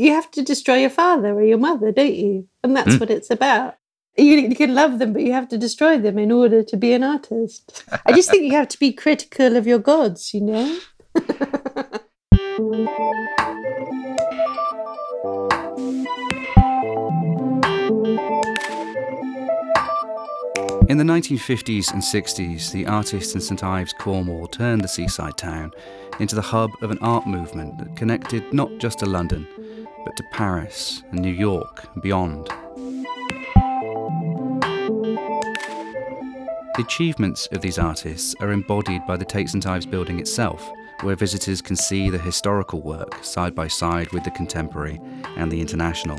you have to destroy your father or your mother, don't you? And that's mm. what it's about. You, you can love them, but you have to destroy them in order to be an artist. I just think you have to be critical of your gods, you know? In the 1950s and 60s, the artists in St Ives, Cornwall turned the seaside town into the hub of an art movement that connected not just to London, but to Paris and New York and beyond. The achievements of these artists are embodied by the Tate St Ives building itself, where visitors can see the historical work side by side with the contemporary and the international.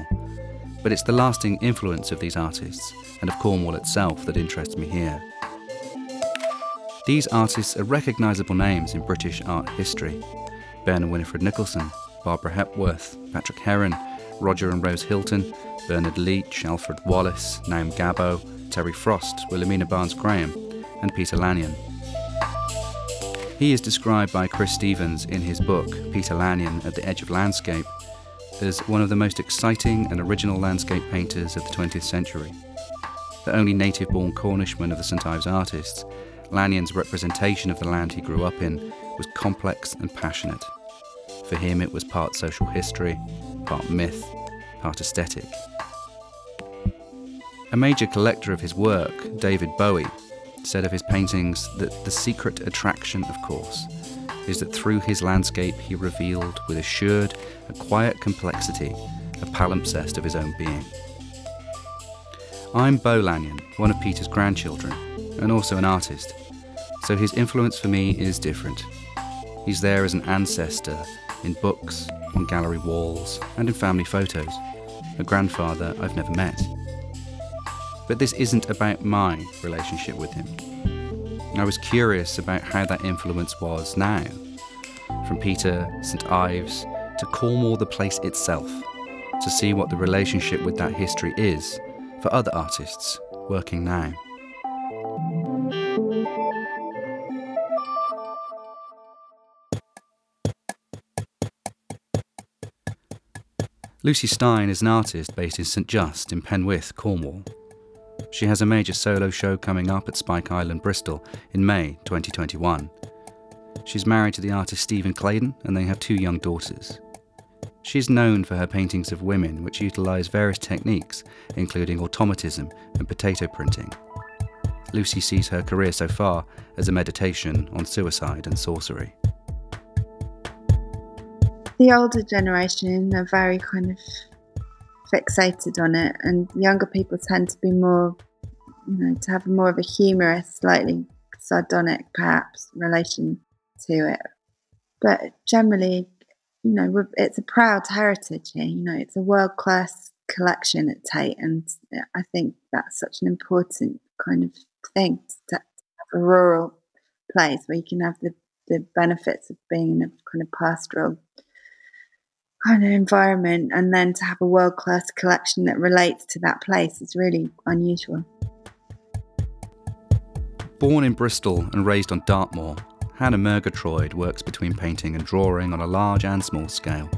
But it's the lasting influence of these artists and of Cornwall itself that interests me here. These artists are recognisable names in British art history Ben and Winifred Nicholson, Barbara Hepworth, Patrick Heron, Roger and Rose Hilton, Bernard Leach, Alfred Wallis, Naum Gabo, Terry Frost, Wilhelmina Barns-Graham, and Peter Lanyon. He is described by Chris Stephens in his book, Peter Lanyon at the Edge of Landscape, as one of the most exciting and original landscape painters of the 20th century. The only native born Cornishman of the St Ives artists, Lanyon's representation of the land he grew up in was complex and passionate. For him, it was part social history, part myth, part aesthetic. A major collector of his work, David Bowie, said of his paintings that the secret attraction, of course, is that through his landscape he revealed with assured a quiet complexity a palimpsest of his own being. I'm Beau Lanyon, one of Peter's grandchildren, and also an artist, so his influence for me is different. He's there as an ancestor in books, on gallery walls, and in family photos, a grandfather I've never met. But this isn't about my relationship with him. I was curious about how that influence was now, from Peter, St Ives, to Cornwall the place itself, to see what the relationship with that history is for other artists working now. Lucy Stein is an artist based in St Just in Penwith, Cornwall. She has a major solo show coming up at Spike Island, Bristol in May 2021. She's married to the artist Steven Claydon and they have two young daughters. She is known for her paintings of women which utilise various techniques, including automatism and potato printing. Lucy sees her career so far as a meditation on suicide and sorcery. The older generation are very kind of fixated on it, and younger people tend to be more, you know, to have more of a humorous, slightly sardonic, perhaps, relation to it. But generally, you know, it's a proud heritage here. You know, it's a world class collection at Tate, and I think that's such an important kind of thing to have a rural place where you can have the, the benefits of being in a kind of pastoral kind of environment, and then to have a world class collection that relates to that place is really unusual. Born in Bristol and raised on Dartmoor, Hannah Murgatroyd works between painting and drawing on a large and small scale.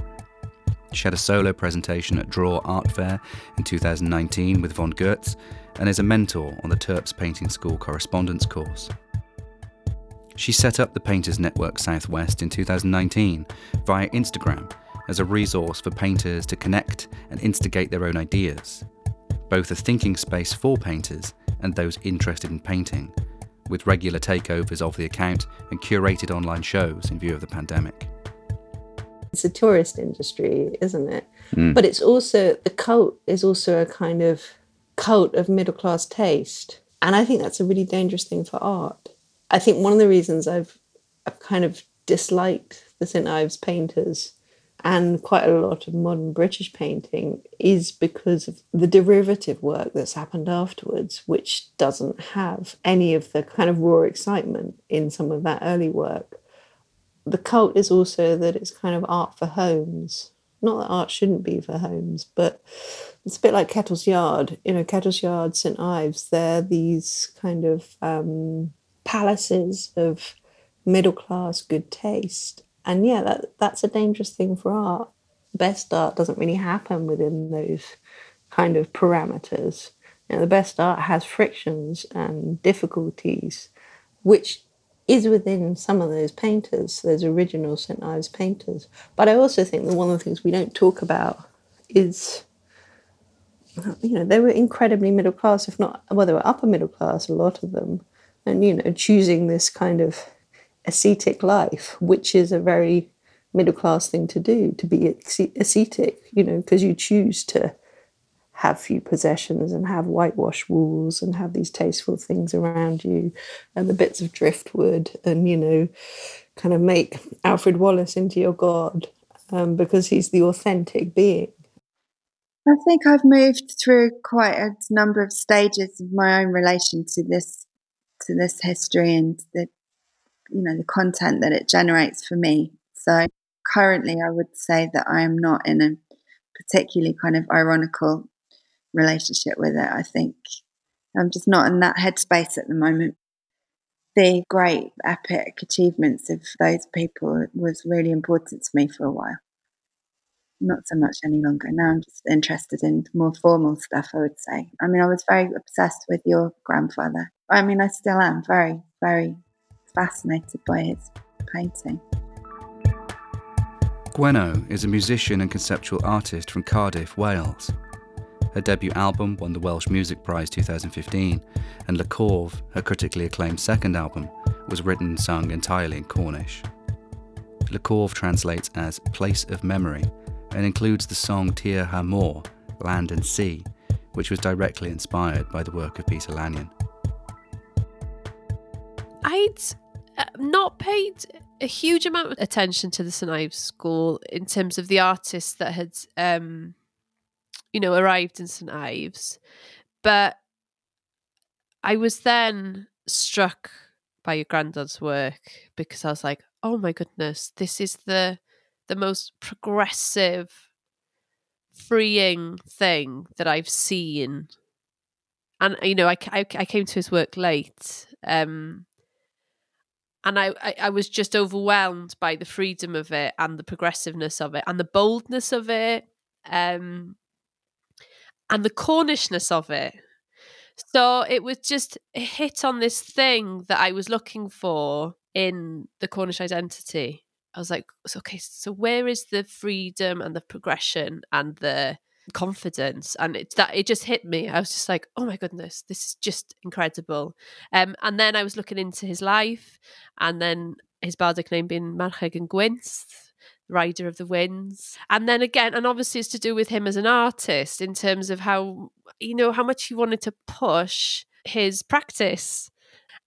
She had a solo presentation at Draw Art Fair in 2019 with Von Goertz and is a mentor on the Turps Painting School correspondence course. She set up the Painters Network Southwest in 2019 via Instagram as a resource for painters to connect and instigate their own ideas, both a thinking space for painters and those interested in painting, with regular takeovers of the account and curated online shows in view of the pandemic. It's a tourist industry, isn't it? Mm. But it's also, the cult is also a kind of cult of middle class taste. And I think that's a really dangerous thing for art. I think one of the reasons I've, I've kind of disliked the St. Ives painters and quite a lot of modern British painting is because of the derivative work that's happened afterwards, which doesn't have any of the kind of raw excitement in some of that early work. The cult is also that it's kind of art for homes. Not that art shouldn't be for homes, but it's a bit like Kettle's Yard. You know, Kettle's Yard, St. Ives, they're these kind of um, palaces of middle class good taste and yeah, that that's a dangerous thing for art. best art doesn't really happen within those kind of parameters. You know, the best art has frictions and difficulties, which is within some of those painters, those original St. Ives painters. But I also think that one of the things we don't talk about is, you know, they were incredibly middle class, if not, well, they were upper middle class, a lot of them. And, you know, choosing this kind of ascetic life, which is a very middle class thing to do, to be ascetic, you know, because you choose to have few possessions and have whitewashed walls and have these tasteful things around you and the bits of driftwood and, you know, kind of make Alfred Wallis into your God um, because he's the authentic being. I think I've moved through quite a number of stages of my own relation to this to this history and the you know the content that it generates for me. So currently, I would say that I am not in a particularly kind of ironical relationship with it. I think I'm just not in that headspace at the moment. The great epic achievements of those people was really important to me for a while. Not so much any longer. Now I'm just interested in more formal stuff, I would say. I mean, I was very obsessed with your grandfather. I mean, I still am very, very fascinated by his painting. Gwenno is a musician and conceptual artist from Cardiff, Wales. Her debut album won the Welsh Music Prize 2015, and Le Kov, her critically acclaimed second album, was written and sung entirely in Cornish. Le Kov translates as Place of Memory and includes the song Tir Ha Mor, Land and Sea, which was directly inspired by the work of Peter Lanyon. I'd not paid a huge amount of attention to the St Ives School in terms of the artists that had, um, you know, arrived in St Ives, but I was then struck by your granddad's work because I was like, oh my goodness, this is the the most progressive, freeing thing that I've seen. And you know, I, I, I came to his work late, um, and I, I, I was just overwhelmed by the freedom of it and the progressiveness of it and the boldness of it um and the cornishness of it. So it was just a hit on this thing that i was looking for in the cornish identity. I was like okay so where is the freedom and the progression and the confidence and it that it just hit me. I was just like oh my goodness this is just incredible. Um and then i was looking into his life and then his bardic name being Marcheg and Gwynst rider of the winds. And then again and obviously it's to do with him as an artist in terms of how you know how much he wanted to push his practice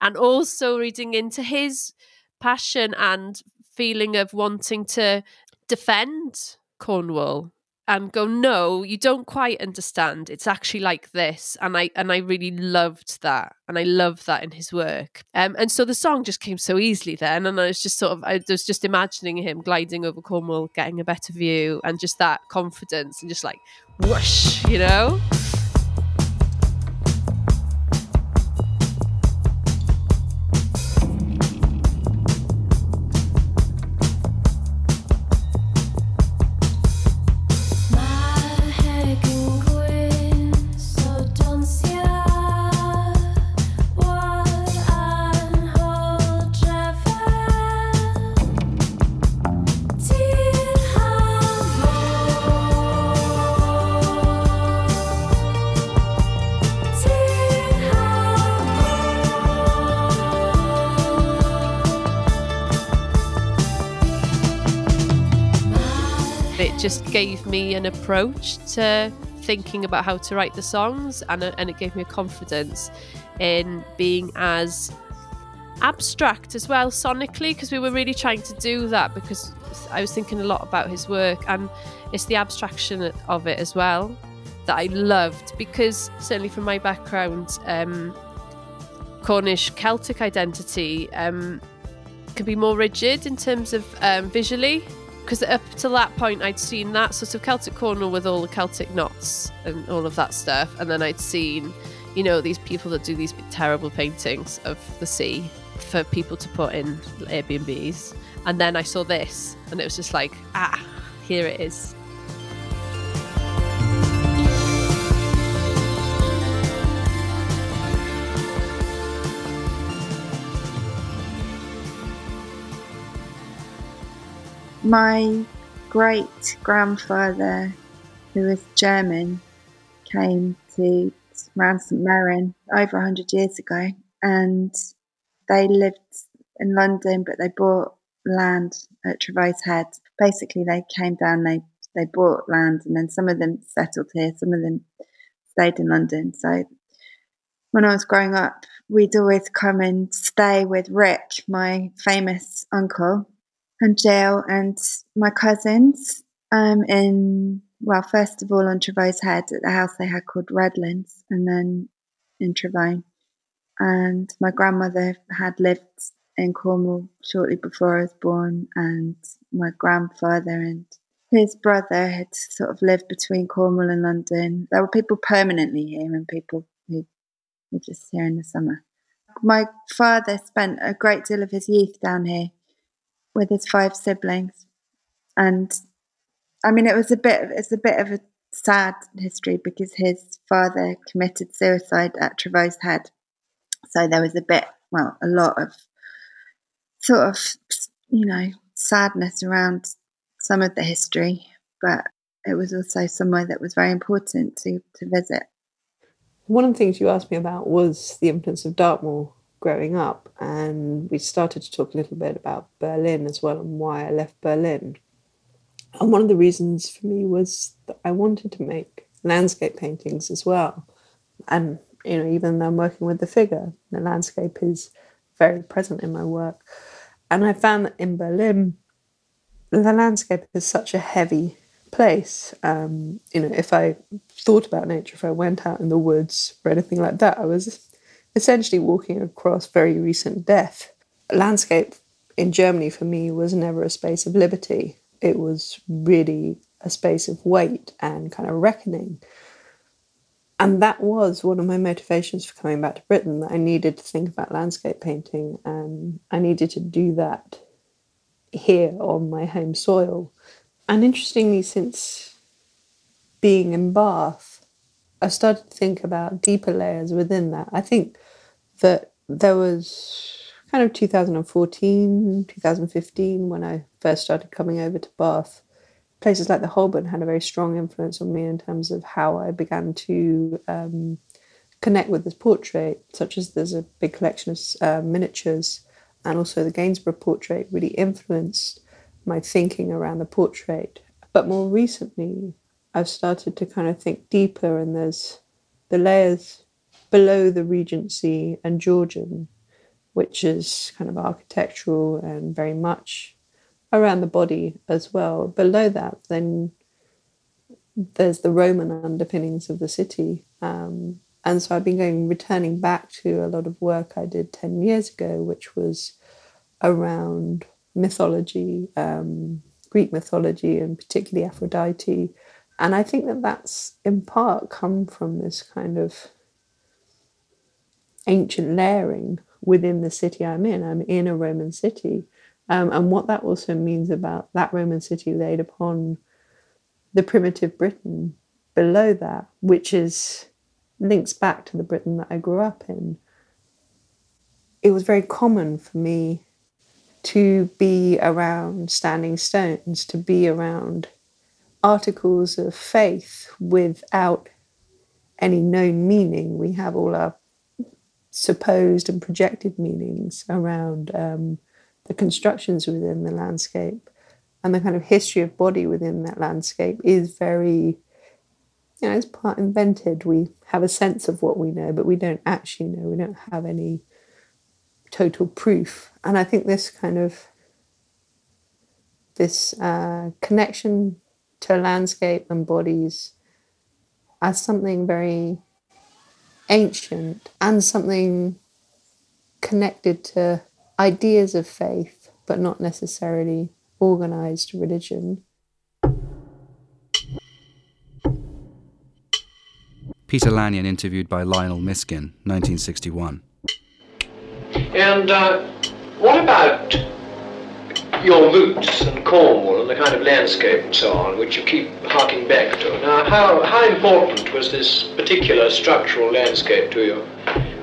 and also reading into his passion and feeling of wanting to defend Cornwall and go no you don't quite understand. It's actually like this. And i and i really loved that and i love that in his work. Um, and so the song just came so easily then and i was just sort of i was just imagining him gliding over cornwall getting a better view and just that confidence and just like whoosh you know just gave me an approach to thinking about how to write the songs and, and it gave me a confidence in being as abstract as well sonically because we were really trying to do that because I was thinking a lot about his work and it's the abstraction of it as well that I loved because certainly from my background um, Cornish Celtic identity um, can be more rigid in terms of um, visually because up to that point I'd seen that sort of Celtic corner with all the Celtic knots and all of that stuff, and then I'd seen, you know, these people that do these terrible paintings of the sea for people to put in Airbnbs, and then I saw this, and it was just like, ah, here it is. My great grandfather, who was German, came to around St Merryn over 100 years ago and they lived in London but they bought land at Trevose Head. Basically, they came down, they, they bought land and then some of them settled here, some of them stayed in London. So when I was growing up, we'd always come and stay with Rick, my famous uncle, and Jill and my cousins um, in, well, first of all on Trevose Head at the house they had called Redlands, and then in Trevone. And my grandmother had lived in Cornwall shortly before I was born, and my grandfather and his brother had sort of lived between Cornwall and London. There were people permanently here and people who were just here in the summer. My father spent a great deal of his youth down here with his five siblings, and I mean it was a bit it's a bit of a sad history because his father committed suicide at Trevose Head, so there was a bit well a lot of sort of you know sadness around some of the history, but it was also somewhere that was very important to, to visit. One of the things you asked me about was the influence of Dartmoor growing up, and we started to talk a little bit about Berlin as well and why I left Berlin. And one of the reasons for me was that I wanted to make landscape paintings as well. And, you know, even though I'm working with the figure, the landscape is very present in my work. And I found that in Berlin, the landscape is such a heavy place. Um, you know, if I thought about nature, if I went out in the woods or anything like that, I was essentially walking across very recent death. Landscape in Germany for me was never a space of liberty. It was really a space of weight and kind of reckoning. And that was one of my motivations for coming back to Britain that I needed to think about landscape painting and I needed to do that here on my home soil. And interestingly, since being in Bath, I started to think about deeper layers within that. I think that there was kind of 2014, 2015 when I first started coming over to Bath. Places like the Holburne had a very strong influence on me in terms of how I began to um, connect with this portrait, such as there's a big collection of uh, miniatures and also the Gainsborough portrait really influenced my thinking around the portrait. But more recently, I've started to kind of think deeper, and there's the layers below the Regency and Georgian, which is kind of architectural and very much around the body as well. Below that, then there's the Roman underpinnings of the city. Um, and so I've been going, returning back to a lot of work I did 10 years ago, which was around mythology, um, Greek mythology, and particularly Aphrodite. And I think that that's in part come from this kind of ancient layering within the city I'm in. I'm in a Roman city. Um, and what that also means about that Roman city laid upon the primitive Britain below that, which is links back to the Britain that I grew up in. It was very common for me to be around standing stones, to be around articles of faith without any known meaning. We have all our supposed and projected meanings around um, the constructions within the landscape. And the kind of history of body within that landscape is very you know, it's part invented. We have a sense of what we know, but we don't actually know. We don't have any total proof. And I think this kind of this uh, connection to landscape and bodies as something very ancient and something connected to ideas of faith, but not necessarily organized religion, Peter Lanyon interviewed by Lionel Miskin, 1961. And uh, what about your roots and Cornwall and the kind of landscape and so on, which you keep harking back to? Now, how, how important was this particular structural landscape to you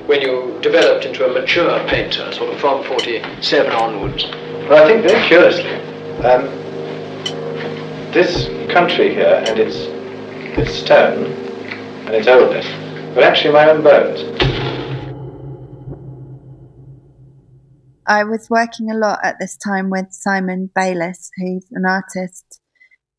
when you developed into a mature painter, sort of from 47 onwards? Well, I think very curiously. Um, this country here and its, its stone and its oldness were actually my own bones. I was working a lot at this time with Simon Bayliss, who's an artist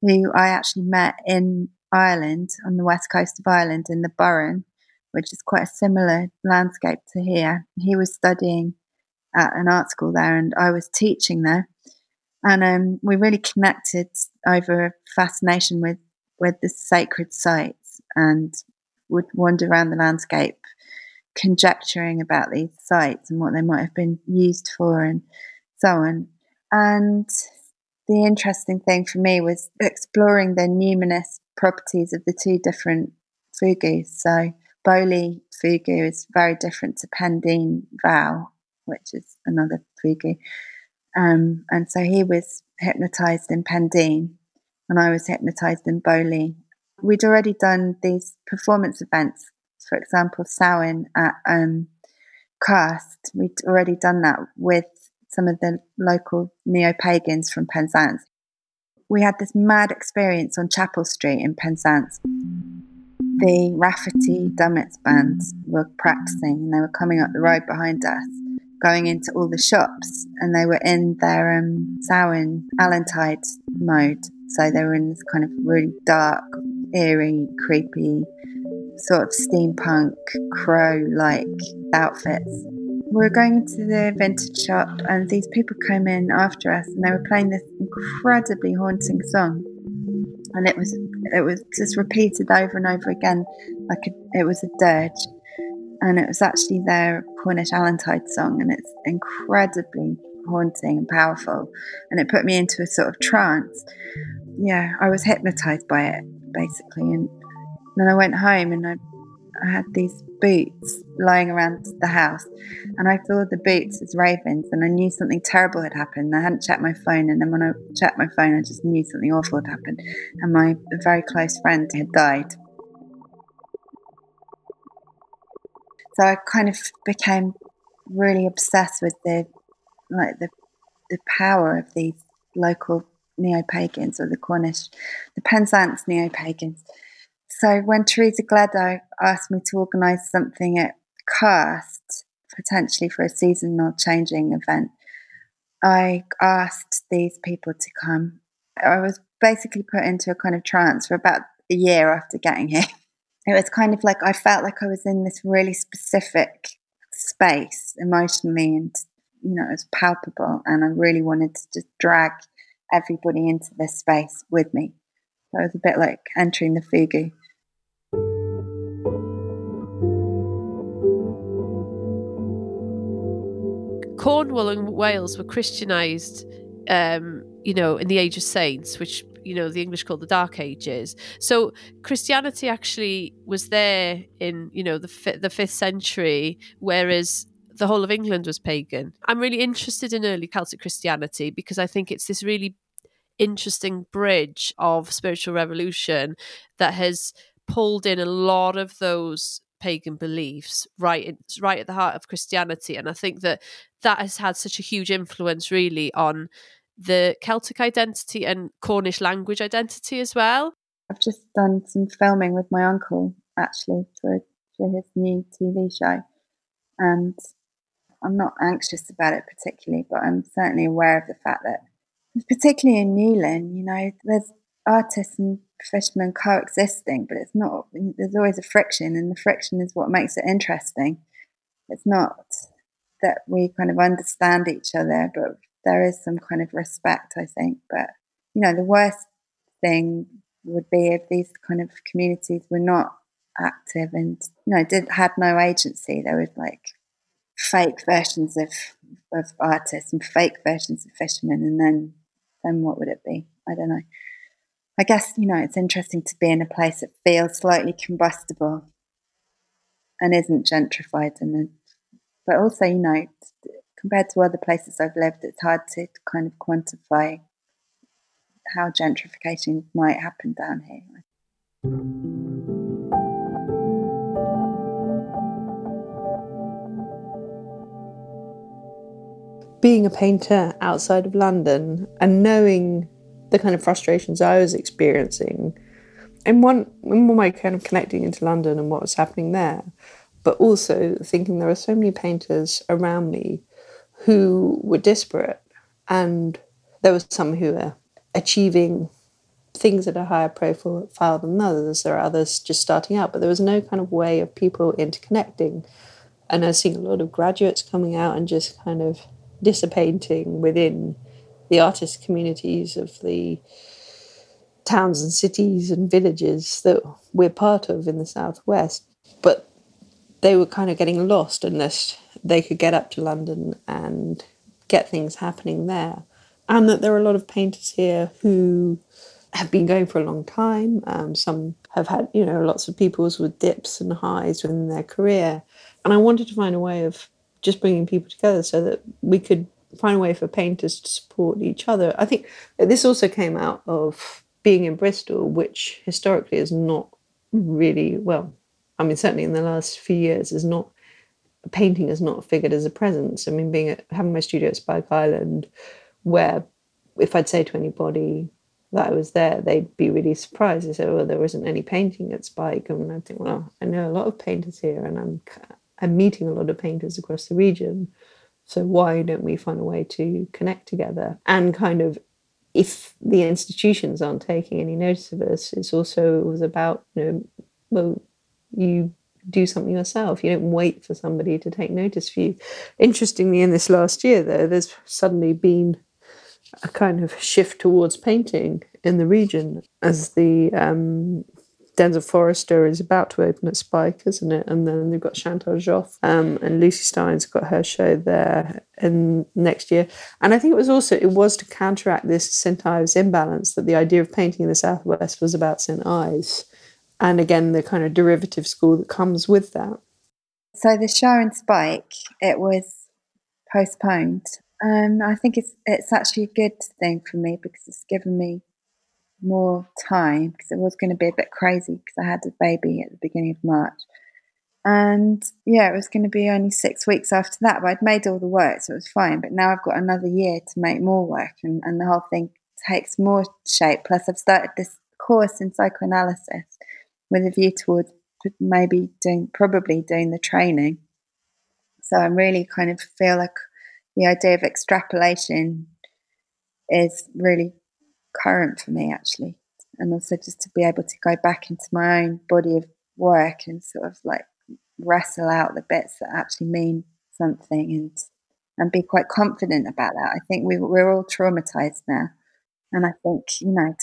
who I actually met in Ireland, on the west coast of Ireland, in the Burren, which is quite a similar landscape to here. He was studying at an art school there, and I was teaching there. And um, we really connected over a fascination with, with the sacred sites and would wander around the landscape conjecturing about these sites and what they might have been used for and so on. And the interesting thing for me was exploring the numinous properties of the two different fogous. So Boleigh fogou is very different to Pendeen Vau, which is another fogou. Um, and so he was hypnotized in Pendeen and I was hypnotized in Boleigh. We'd already done these performance events for example, Samhain at um, Cast, we'd already done that with some of the local neo pagans from Penzance. We had this mad experience on Chapel Street in Penzance. The Rafferty Dummets bands were practicing and they were coming up the road behind us, going into all the shops, and they were in their um, Samhain Allantide mode. So they were in this kind of really dark, eerie, creepy sort of steampunk crow like outfits. We were going into the vintage shop, and these people came in after us, and they were playing this incredibly haunting song. And it was it was just repeated over and over again, like a, it was a dirge. And it was actually their Cornish Allantide song, and it's incredibly haunting and powerful. And it put me into a sort of trance. Yeah, I was hypnotized by it basically, and then I went home and I, I had these boots lying around the house, and I saw the boots as ravens, and I knew something terrible had happened. I hadn't checked my phone, and then when I checked my phone, I just knew something awful had happened, and my very close friend had died. So I kind of became really obsessed with the like the the power of these local neo pagans or the Cornish, the Penzance neo pagans so when Teresa Gleadowe asked me to organise something at Cast, potentially for a seasonal changing event, I asked these people to come. I was basically put into a kind of trance for about a year after getting here. It was kind of like I felt like I was in this really specific space emotionally and you know it was palpable and I really wanted to just drag everybody into this space with me. So it was a bit like entering the fogou. Cornwall and Wales were Christianized, um, you know, in the Age of Saints, which you know the English call the Dark Ages. So Christianity actually was there in you know the fi- the fifth century, whereas the whole of England was pagan. I'm really interested in early Celtic Christianity because I think it's this really interesting bridge of spiritual revolution that has pulled in a lot of those pagan beliefs right in, right at the heart of Christianity and I think that that has had such a huge influence really on the Celtic identity and Cornish language identity as well. I've just done some filming with my uncle actually for for his new TV show and I'm not anxious about it particularly but I'm certainly aware of the fact that particularly in Newlyn, you know, there's artists and fishermen coexisting, but it's not, there's always a friction, and the friction is what makes it interesting. It's not that we kind of understand each other, but there is some kind of respect, I think. But, you know, the worst thing would be if these kind of communities were not active and, you know, did had no agency. There was like fake versions of of artists and fake versions of fishermen, and then then what would it be? I don't know. I guess, you know, it's interesting to be in a place that feels slightly combustible and isn't gentrified. And but also, you know, compared to other places I've lived, it's hard to kind of quantify how gentrification might happen down here. Being a painter outside of London and knowing the kind of frustrations I was experiencing. And one, in one kind of connecting into London and what was happening there, but also thinking there are so many painters around me who were disparate, and there was some who were achieving things at a higher profile than others. There are others just starting out, but there was no kind of way of people interconnecting. And I was seeing a lot of graduates coming out and just kind of dissipating within the artist communities of the towns and cities and villages that we're part of in the southwest. But they were kind of getting lost unless they could get up to London and get things happening there. And that there are a lot of painters here who have been going for a long time. Um, some have had, you know, lots of people's with dips and highs within their career. And I wanted to find a way of just bringing people together so that we could find a way for painters to support each other. I think this also came out of being in Bristol, which historically is not really well. I mean, certainly in the last few years, is not painting has not figured as a presence. I mean, being at, having my studio at Spike Island, where if I'd say to anybody, that I was there, they'd be really surprised. They said, "Well, there isn't any painting at Spike," and I think, "Well, I know a lot of painters here, and I'm I'm meeting a lot of painters across the region. So why don't we find a way to connect together and kind of." If the institutions aren't taking any notice of us, it's also it was about you know, well, you do something yourself. You don't wait for somebody to take notice for you. Interestingly, in this last year, though, there's suddenly been a kind of shift towards painting in the region as the um, Denzil Forrester is about to open at Spike, isn't it? And then they've got Chantal Joffe um, and Lucy Stein's got her show there in next year. And I think it was also it was to counteract this St Ives imbalance that the idea of painting in the southwest was about St Ives, and again the kind of derivative school that comes with that. So the show in Spike it was postponed um, I think it's it's actually a good thing for me because it's given me more time because it was going to be a bit crazy because I had a baby at the beginning of March. And yeah, it was going to be only six weeks after that, but I'd made all the work, so it was fine. But now I've got another year to make more work, and, and the whole thing takes more shape. Plus, I've started this course in psychoanalysis with a view towards maybe doing, probably doing the training. So I'm really kind of feel like the idea of extrapolation is really current for me actually. And also just to be able to go back into my own body of work and sort of like wrestle out the bits that actually mean something and and be quite confident about that. I think we, we're all traumatized now. And i think you know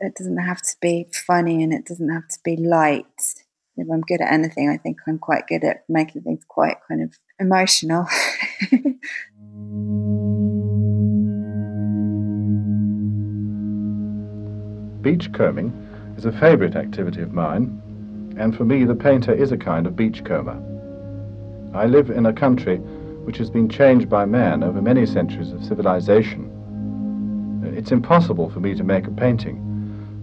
it doesn't have to be funny and it doesn't have to be light. If i'm good at anything i think i'm quite good at making things quite kind of emotional Beachcombing is a favourite activity of mine, and for me the painter is a kind of beachcomber. I live in a country which has been changed by man over many centuries of civilization. It's impossible for me to make a painting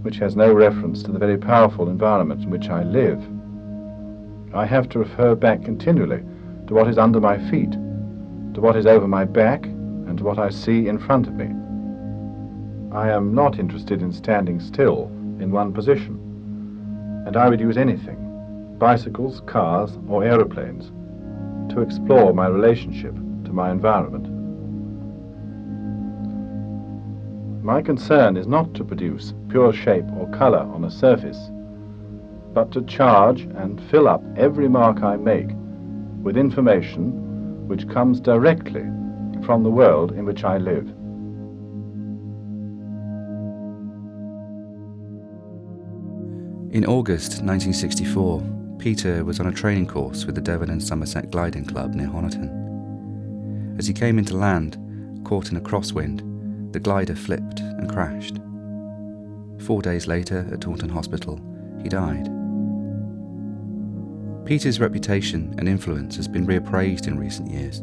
which has no reference to the very powerful environment in which I live. I have to refer back continually to what is under my feet, to what is over my back, and to what I see in front of me. I am not interested in standing still in one position, and I would use anything bicycles, cars, or aeroplanes to explore my relationship to my environment. My concern is not to produce pure shape or color on a surface, but to charge and fill up every mark I make with information which comes directly from the world in which I live. In August 1964, Peter was on a training course with the Devon and Somerset Gliding Club near Honiton. As he came into land, caught in a crosswind, the glider flipped and crashed. Four days later, at Taunton Hospital, he died. Peter's reputation and influence has been reappraised in recent years,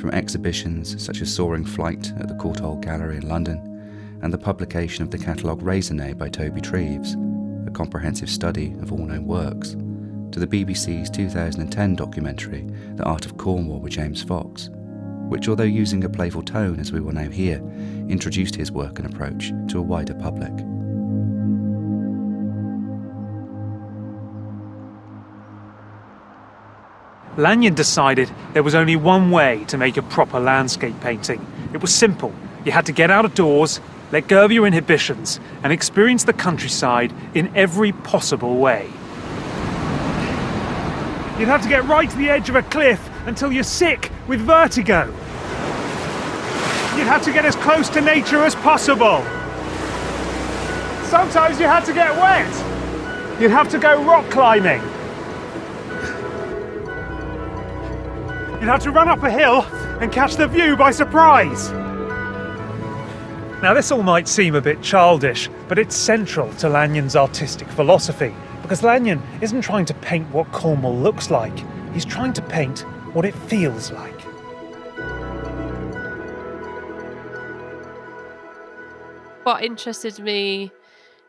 from exhibitions such as Soaring Flight at the Courtauld Gallery in London and the publication of the catalogue Raisonné by Toby Treves comprehensive study of all known works, to the BBC's 2010 documentary The Art of Cornwall with James Fox, which, although using a playful tone as we will now hear, introduced his work and approach to a wider public. Lanyon decided there was only one way to make a proper landscape painting. It was simple. You had to get out of doors, let go of your inhibitions, and experience the countryside in every possible way. You'd have to get right to the edge of a cliff until you're sick with vertigo. You'd have to get as close to nature as possible. Sometimes you had to get wet. You'd have to go rock climbing. You'd have to run up a hill and catch the view by surprise. Now, this all might seem a bit childish, but it's central to Lanyon's artistic philosophy, because Lanyon isn't trying to paint what Cornwall looks like, he's trying to paint what it feels like. What interested me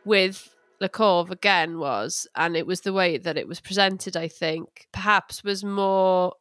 with Le Kov again was, and it was the way that it was presented, I think, perhaps was more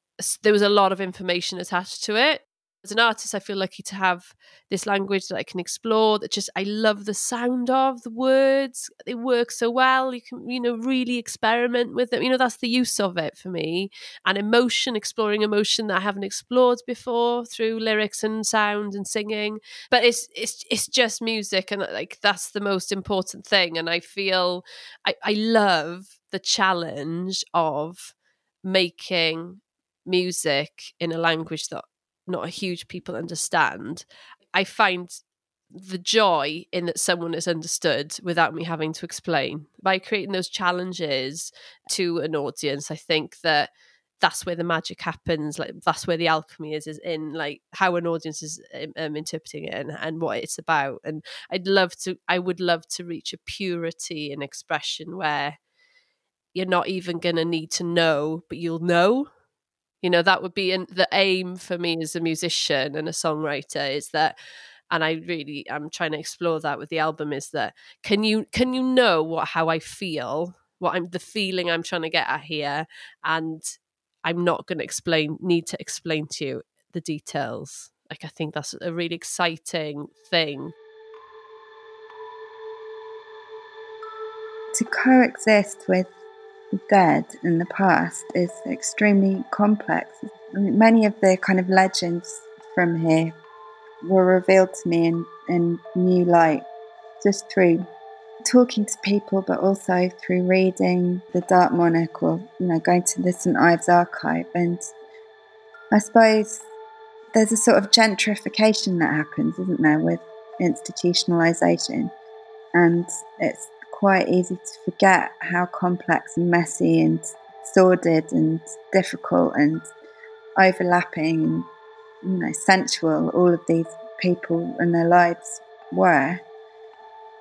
there was a lot of information attached to it. As an artist, I feel lucky to have this language that I can explore. That just I love the sound of the words. They work so well. You can you know really experiment with them. You know that's the use of it for me. And emotion, exploring emotion that I haven't explored before through lyrics and sound and singing. But it's it's it's just music, and like that's the most important thing. And I feel I I love the challenge of making music in a language that not a huge people understand, I find the joy in that someone is understood without me having to explain. By creating those challenges to an audience, I think that that's where the magic happens. Like that's where the alchemy is, is in like how an audience is um, um interpreting it and, and what it's about. And I'd love to, I would love to reach a purity in expression where you're not even going to need to know, but you'll know you know that would be an, the aim for me as a musician and a songwriter is that and i really i'm trying to explore that with the album is that can you can you know what how i feel what i'm the feeling i'm trying to get at here and i'm not going to explain need to explain to you the details. Like i think that's a really exciting thing. To coexist with dead in the past is extremely complex. Many of the kind of legends from here were revealed to me in, in new light just through talking to people, but also through reading The Dark Monarch or, you know, going to the St. Ives archive. And I suppose there's a sort of gentrification that happens, isn't there, with institutionalization. And it's quite easy to forget how complex and messy and sordid and difficult and overlapping and you know sensual all of these people and their lives were.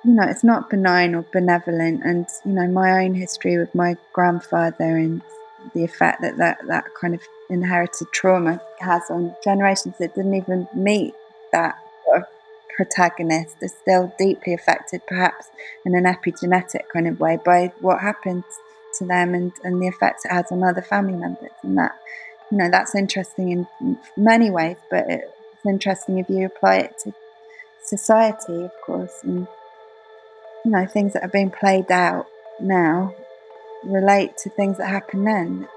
You know it's not benign or benevolent and you know my own history with my grandfather and the effect that that, that kind of inherited trauma has on generations that didn't even meet that protagonist is still deeply affected, perhaps in an epigenetic kind of way, by what happened to them and, and the effects it has on other family members. And that, you know, that's interesting in many ways, but it's interesting if you apply it to society, of course. And, you know, things that are being played out now relate to things that happened then.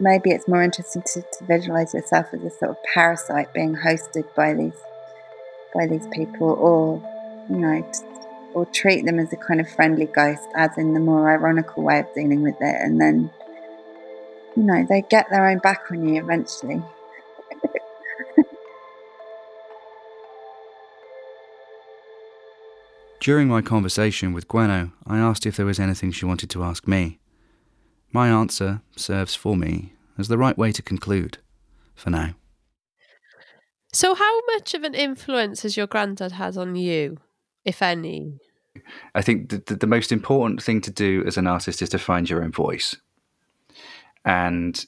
Maybe it's more interesting to, to visualize yourself as a sort of parasite being hosted by these by these people or, you know, or treat them as a kind of friendly ghost, as in the more ironical way of dealing with it. And then, you know, they get their own back on you eventually. During my conversation with Gwenno, I asked if there was anything she wanted to ask me. My answer serves for me as the right way to conclude, for now. So, how much of an influence has your granddad had on you, if any? I think the, the, the most important thing to do as an artist is to find your own voice. And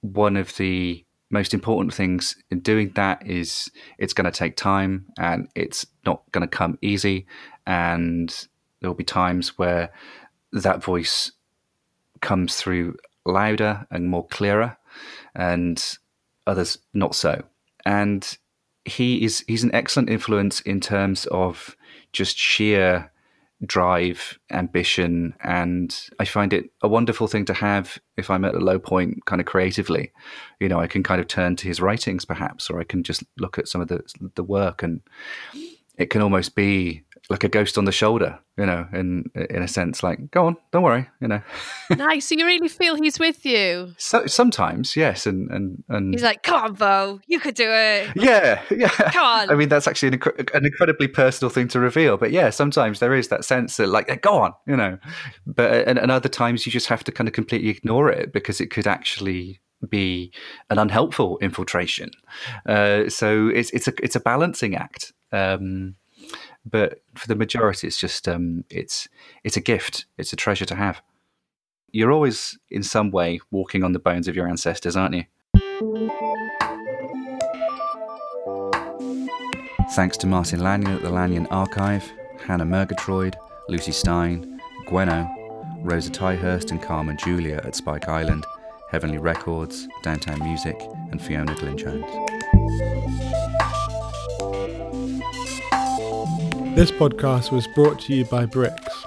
one of the most important things in doing that is it's going to take time and it's not going to come easy. And there'll be times where that voice comes through louder and more clearer, and others not so. And he is he's an excellent influence in terms of just sheer drive, ambition, and I find it a wonderful thing to have if I'm at a low point, kind of creatively. You know, I can kind of turn to his writings, perhaps, or I can just look at some of the the work, and it can almost be like a ghost on the shoulder, you know, in in a sense, like go on, don't worry, you know. nice. So you really feel he's with you. So, sometimes, yes, and and and he's like, "Come on, Bo, you could do it." Yeah, yeah. Come on. I mean, that's actually an, an incredibly personal thing to reveal, but yeah, sometimes there is that sense that, like, go on, you know. But and, and other times you just have to kind of completely ignore it because it could actually be an unhelpful infiltration. Uh, so it's it's a it's a balancing act. Um, but for the majority, it's just um, it's it's a gift. It's a treasure to have. You're always in some way walking on the bones of your ancestors, aren't you? Thanks to Martin Lanyon at the Lanyon Archive, Hannah Murgatroyd, Lucy Stein, Gweno, Rosa Tyhurst and Carmen Julia at Spike Island, Heavenly Records, Downtown Music, and Fiona Glyn Jones. This podcast was brought to you by Bricks.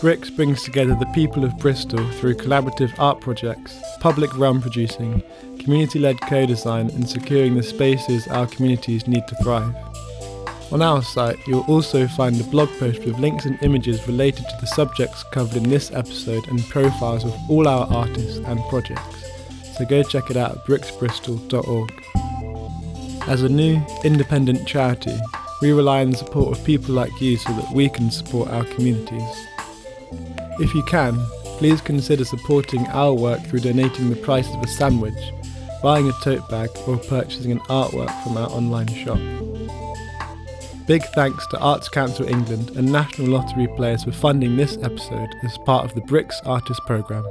Bricks brings together the people of Bristol through collaborative art projects, public realm producing, community led co design, and securing the spaces our communities need to thrive. On our site, you'll also find a blog post with links and images related to the subjects covered in this episode and profiles of all our artists and projects. So go check it out at bricksbristol.org. As a new, independent charity, we rely on the support of people like you so that we can support our communities. If you can, please consider supporting our work through donating the price of a sandwich, buying a tote bag, or purchasing an artwork from our online shop. Big thanks to Arts Council England and National Lottery Players for funding this episode as part of the Bricks Artist Programme.